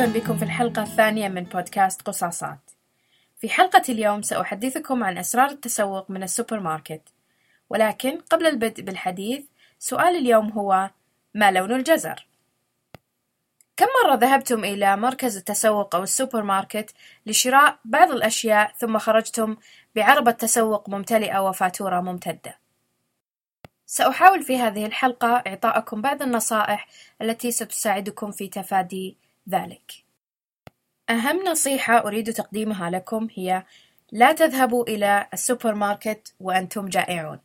ومرحبا بكم في الحلقة الثانية من بودكاست قصاصات. في حلقة اليوم سأحدثكم عن أسرار التسوق من السوبر ماركت، ولكن قبل البدء بالحديث، سؤال اليوم هو: ما لون الجزر؟ كم مرة ذهبتم إلى مركز التسوق أو السوبر ماركت لشراء بعض الأشياء ثم خرجتم بعربة تسوق ممتلئة وفاتورة ممتدة؟ سأحاول في هذه الحلقة إعطاءكم بعض النصائح التي ستساعدكم في تفادي ذلك. أهم نصيحة أريد تقديمها لكم هي: لا تذهبوا إلى السوبر ماركت وأنتم جائعون.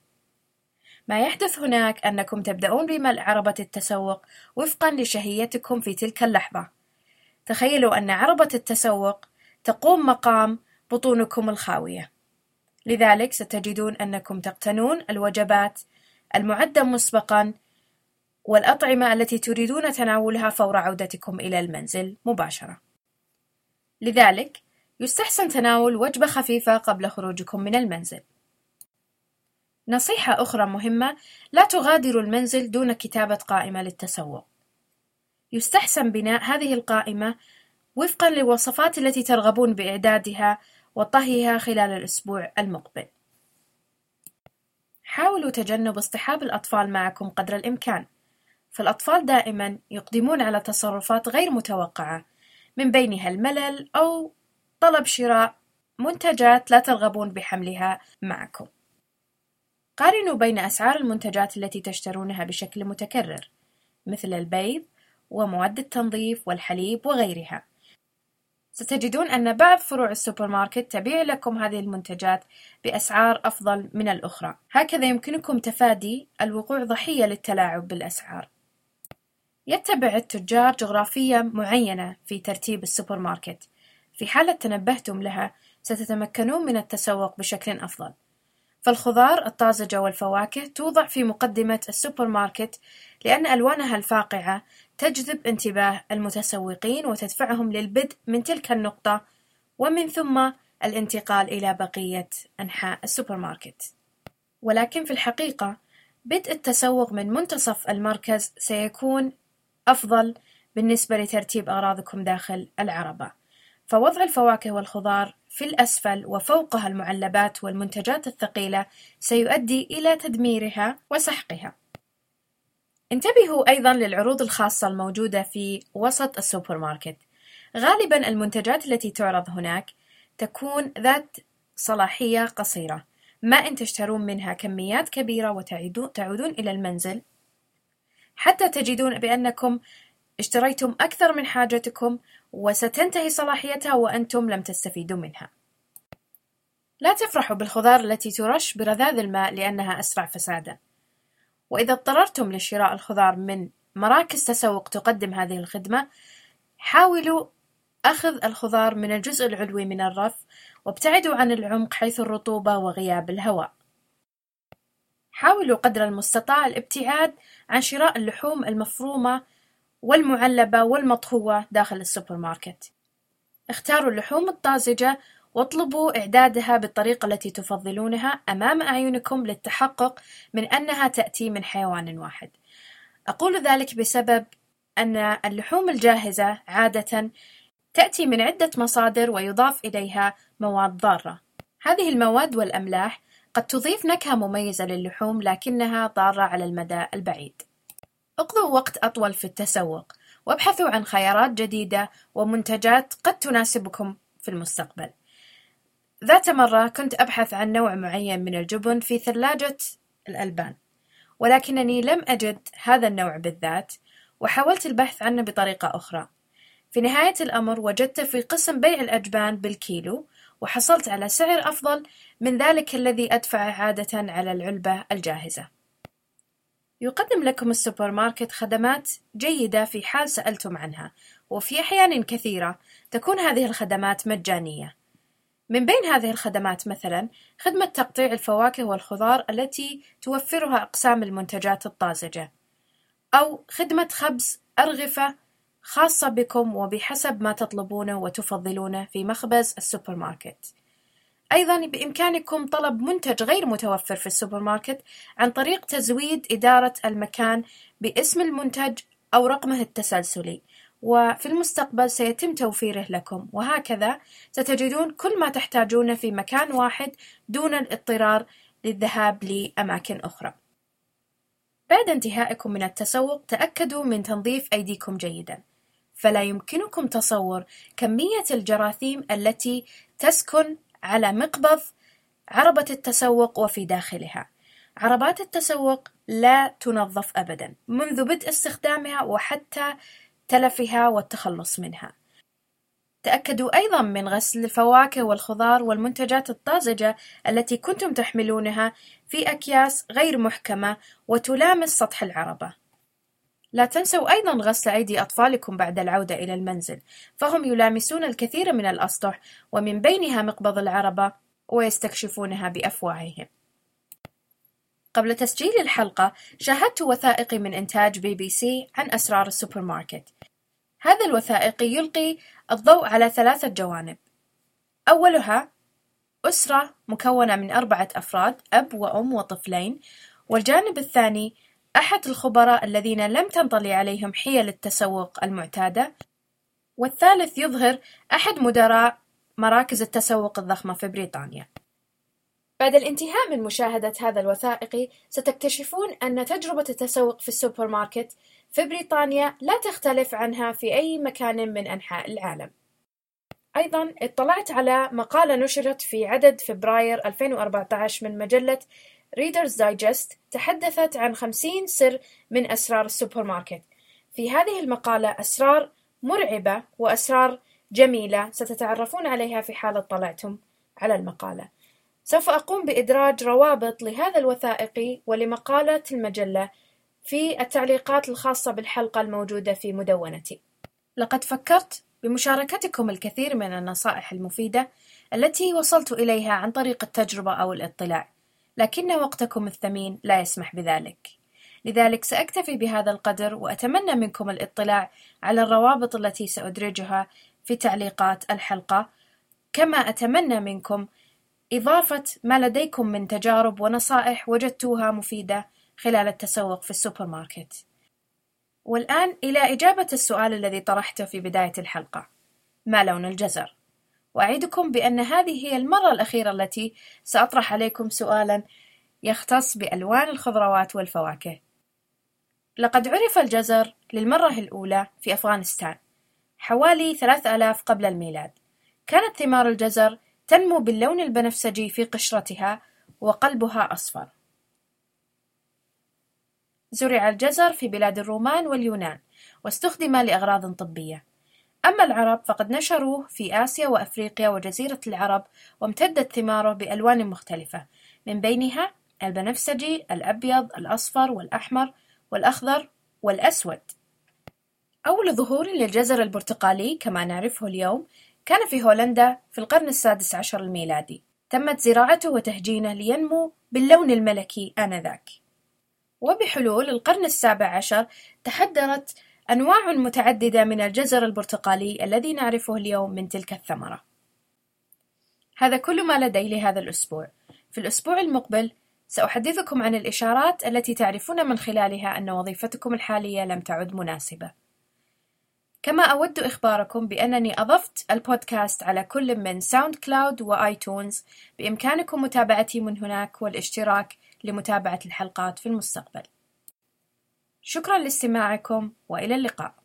ما يحدث هناك أنكم تبدأون بملء عربة التسوق وفقًا لشهيتكم في تلك اللحظة. تخيلوا أن عربة التسوق تقوم مقام بطونكم الخاوية. لذلك ستجدون أنكم تقتنون الوجبات المعدة مسبقًا والأطعمة التي تريدون تناولها فور عودتكم إلى المنزل مباشرة. لذلك، يستحسن تناول وجبة خفيفة قبل خروجكم من المنزل. نصيحة أخرى مهمة: لا تغادروا المنزل دون كتابة قائمة للتسوق. يستحسن بناء هذه القائمة وفقًا للوصفات التي ترغبون بإعدادها وطهيها خلال الأسبوع المقبل. حاولوا تجنب اصطحاب الأطفال معكم قدر الإمكان، فالأطفال دائمًا يقدمون على تصرفات غير متوقعة، من بينها الملل أو طلب شراء منتجات لا ترغبون بحملها معكم. قارنوا بين أسعار المنتجات التي تشترونها بشكل متكرر، مثل البيض ومواد التنظيف والحليب وغيرها. ستجدون أن بعض فروع السوبر ماركت تبيع لكم هذه المنتجات بأسعار أفضل من الأخرى. هكذا يمكنكم تفادي الوقوع ضحية للتلاعب بالأسعار. يتبع التجار جغرافية معينة في ترتيب السوبر ماركت. في حالة تنبهتم لها، ستتمكنون من التسوق بشكل أفضل. فالخضار الطازجة والفواكه توضع في مقدمة السوبر ماركت لأن ألوانها الفاقعة تجذب انتباه المتسوقين وتدفعهم للبدء من تلك النقطة ومن ثم الانتقال إلى بقية أنحاء السوبر ماركت. ولكن في الحقيقة بدء التسوق من منتصف المركز سيكون أفضل بالنسبة لترتيب أغراضكم داخل العربة، فوضع الفواكه والخضار في الأسفل وفوقها المعلبات والمنتجات الثقيلة سيؤدي إلى تدميرها وسحقها. انتبهوا أيضًا للعروض الخاصة الموجودة في وسط السوبر ماركت. غالبًا المنتجات التي تعرض هناك تكون ذات صلاحية قصيرة، ما إن تشترون منها كميات كبيرة وتعودون إلى المنزل حتى تجدون بأنكم اشتريتم أكثر من حاجتكم وستنتهي صلاحيتها وأنتم لم تستفيدوا منها. لا تفرحوا بالخضار التي ترش برذاذ الماء لأنها أسرع فسادا. وإذا اضطررتم لشراء الخضار من مراكز تسوق تقدم هذه الخدمة، حاولوا أخذ الخضار من الجزء العلوي من الرف وابتعدوا عن العمق حيث الرطوبة وغياب الهواء. حاولوا قدر المستطاع الابتعاد عن شراء اللحوم المفرومة والمعلبة والمطهوة داخل السوبر ماركت. اختاروا اللحوم الطازجة واطلبوا إعدادها بالطريقة التي تفضلونها أمام أعينكم للتحقق من أنها تأتي من حيوان واحد. أقول ذلك بسبب أن اللحوم الجاهزة عادة تأتي من عدة مصادر ويضاف إليها مواد ضارة. هذه المواد والأملاح قد تضيف نكهة مميزة للحوم لكنها ضارة على المدى البعيد. اقضوا وقت أطول في التسوق وابحثوا عن خيارات جديدة ومنتجات قد تناسبكم في المستقبل. ذات مرة كنت أبحث عن نوع معين من الجبن في ثلاجة الألبان، ولكنني لم أجد هذا النوع بالذات، وحاولت البحث عنه بطريقة أخرى. في نهاية الأمر وجدت في قسم بيع الأجبان بالكيلو، وحصلت على سعر أفضل من ذلك الذي أدفعه عادة على العلبة الجاهزة. يقدم لكم السوبر ماركت خدمات جيدة في حال سألتم عنها، وفي أحيان كثيرة تكون هذه الخدمات مجانية. من بين هذه الخدمات مثلا خدمة تقطيع الفواكه والخضار التي توفرها أقسام المنتجات الطازجة، أو خدمة خبز أرغفة خاصة بكم وبحسب ما تطلبونه وتفضلونه في مخبز السوبر ماركت. أيضًا بإمكانكم طلب منتج غير متوفر في السوبر ماركت عن طريق تزويد إدارة المكان باسم المنتج أو رقمه التسلسلي، وفي المستقبل سيتم توفيره لكم. وهكذا ستجدون كل ما تحتاجونه في مكان واحد دون الاضطرار للذهاب لأماكن أخرى. بعد انتهائكم من التسوق تأكدوا من تنظيف أيديكم جيدا. فلا يمكنكم تصور كمية الجراثيم التي تسكن على مقبض عربة التسوق وفي داخلها عربات التسوق لا تنظف أبدا منذ بدء استخدامها وحتى تلفها والتخلص منها تأكدوا أيضا من غسل الفواكه والخضار والمنتجات الطازجة التي كنتم تحملونها في أكياس غير محكمة وتلامس سطح العربة. لا تنسوا أيضا غسل أيدي أطفالكم بعد العودة إلى المنزل، فهم يلامسون الكثير من الأسطح ومن بينها مقبض العربة ويستكشفونها بأفواههم. قبل تسجيل الحلقة شاهدت وثائقي من إنتاج بي بي سي عن أسرار السوبر ماركت هذا الوثائقي يلقي الضوء على ثلاثة جوانب أولها أسرة مكونة من أربعة أفراد أب وأم وطفلين والجانب الثاني أحد الخبراء الذين لم تنطلي عليهم حيل التسوق المعتادة والثالث يظهر أحد مدراء مراكز التسوق الضخمة في بريطانيا بعد الانتهاء من مشاهدة هذا الوثائقي ستكتشفون أن تجربة التسوق في السوبر ماركت في بريطانيا لا تختلف عنها في أي مكان من أنحاء العالم. أيضا اطلعت على مقالة نشرت في عدد فبراير 2014 من مجلة Reader's Digest تحدثت عن 50 سر من أسرار السوبر ماركت. في هذه المقالة أسرار مرعبة وأسرار جميلة ستتعرفون عليها في حال اطلعتم على المقالة. سوف أقوم بإدراج روابط لهذا الوثائقي ولمقالة المجلة في التعليقات الخاصة بالحلقة الموجودة في مدونتي. لقد فكرت بمشاركتكم الكثير من النصائح المفيدة التي وصلت إليها عن طريق التجربة أو الاطلاع، لكن وقتكم الثمين لا يسمح بذلك. لذلك سأكتفي بهذا القدر وأتمنى منكم الاطلاع على الروابط التي سأدرجها في تعليقات الحلقة، كما أتمنى منكم إضافة ما لديكم من تجارب ونصائح وجدتوها مفيدة خلال التسوق في السوبر ماركت. والآن إلى إجابة السؤال الذي طرحته في بداية الحلقة: ما لون الجزر؟ وأعدكم بأن هذه هي المرة الأخيرة التي سأطرح عليكم سؤالًا يختص بألوان الخضروات والفواكه. لقد عرف الجزر للمرة الأولى في أفغانستان حوالي ثلاث آلاف قبل الميلاد. كانت ثمار الجزر تنمو باللون البنفسجي في قشرتها وقلبها أصفر. زرع الجزر في بلاد الرومان واليونان واستخدم لأغراض طبية أما العرب فقد نشروه في آسيا وأفريقيا وجزيرة العرب وامتدت ثماره بألوان مختلفة. من بينها البنفسجي الأبيض الأصفر والأحمر والأخضر والأسود. أول ظهور للجزر البرتقالي كما نعرفه اليوم كان في هولندا في القرن السادس عشر الميلادي. تمت زراعته وتهجينه لينمو باللون الملكي آنذاك. وبحلول القرن السابع عشر تحدرت أنواع متعددة من الجزر البرتقالي الذي نعرفه اليوم من تلك الثمرة. هذا كل ما لدي لهذا الأسبوع. في الأسبوع المقبل سأحدثكم عن الإشارات التي تعرفون من خلالها أن وظيفتكم الحالية لم تعد مناسبة. كما أود إخباركم بأنني أضفت البودكاست على كل من SoundCloud و iTunes بإمكانكم متابعتي من هناك والاشتراك لمتابعة الحلقات في المستقبل. شكرا لاستماعكم وإلى اللقاء.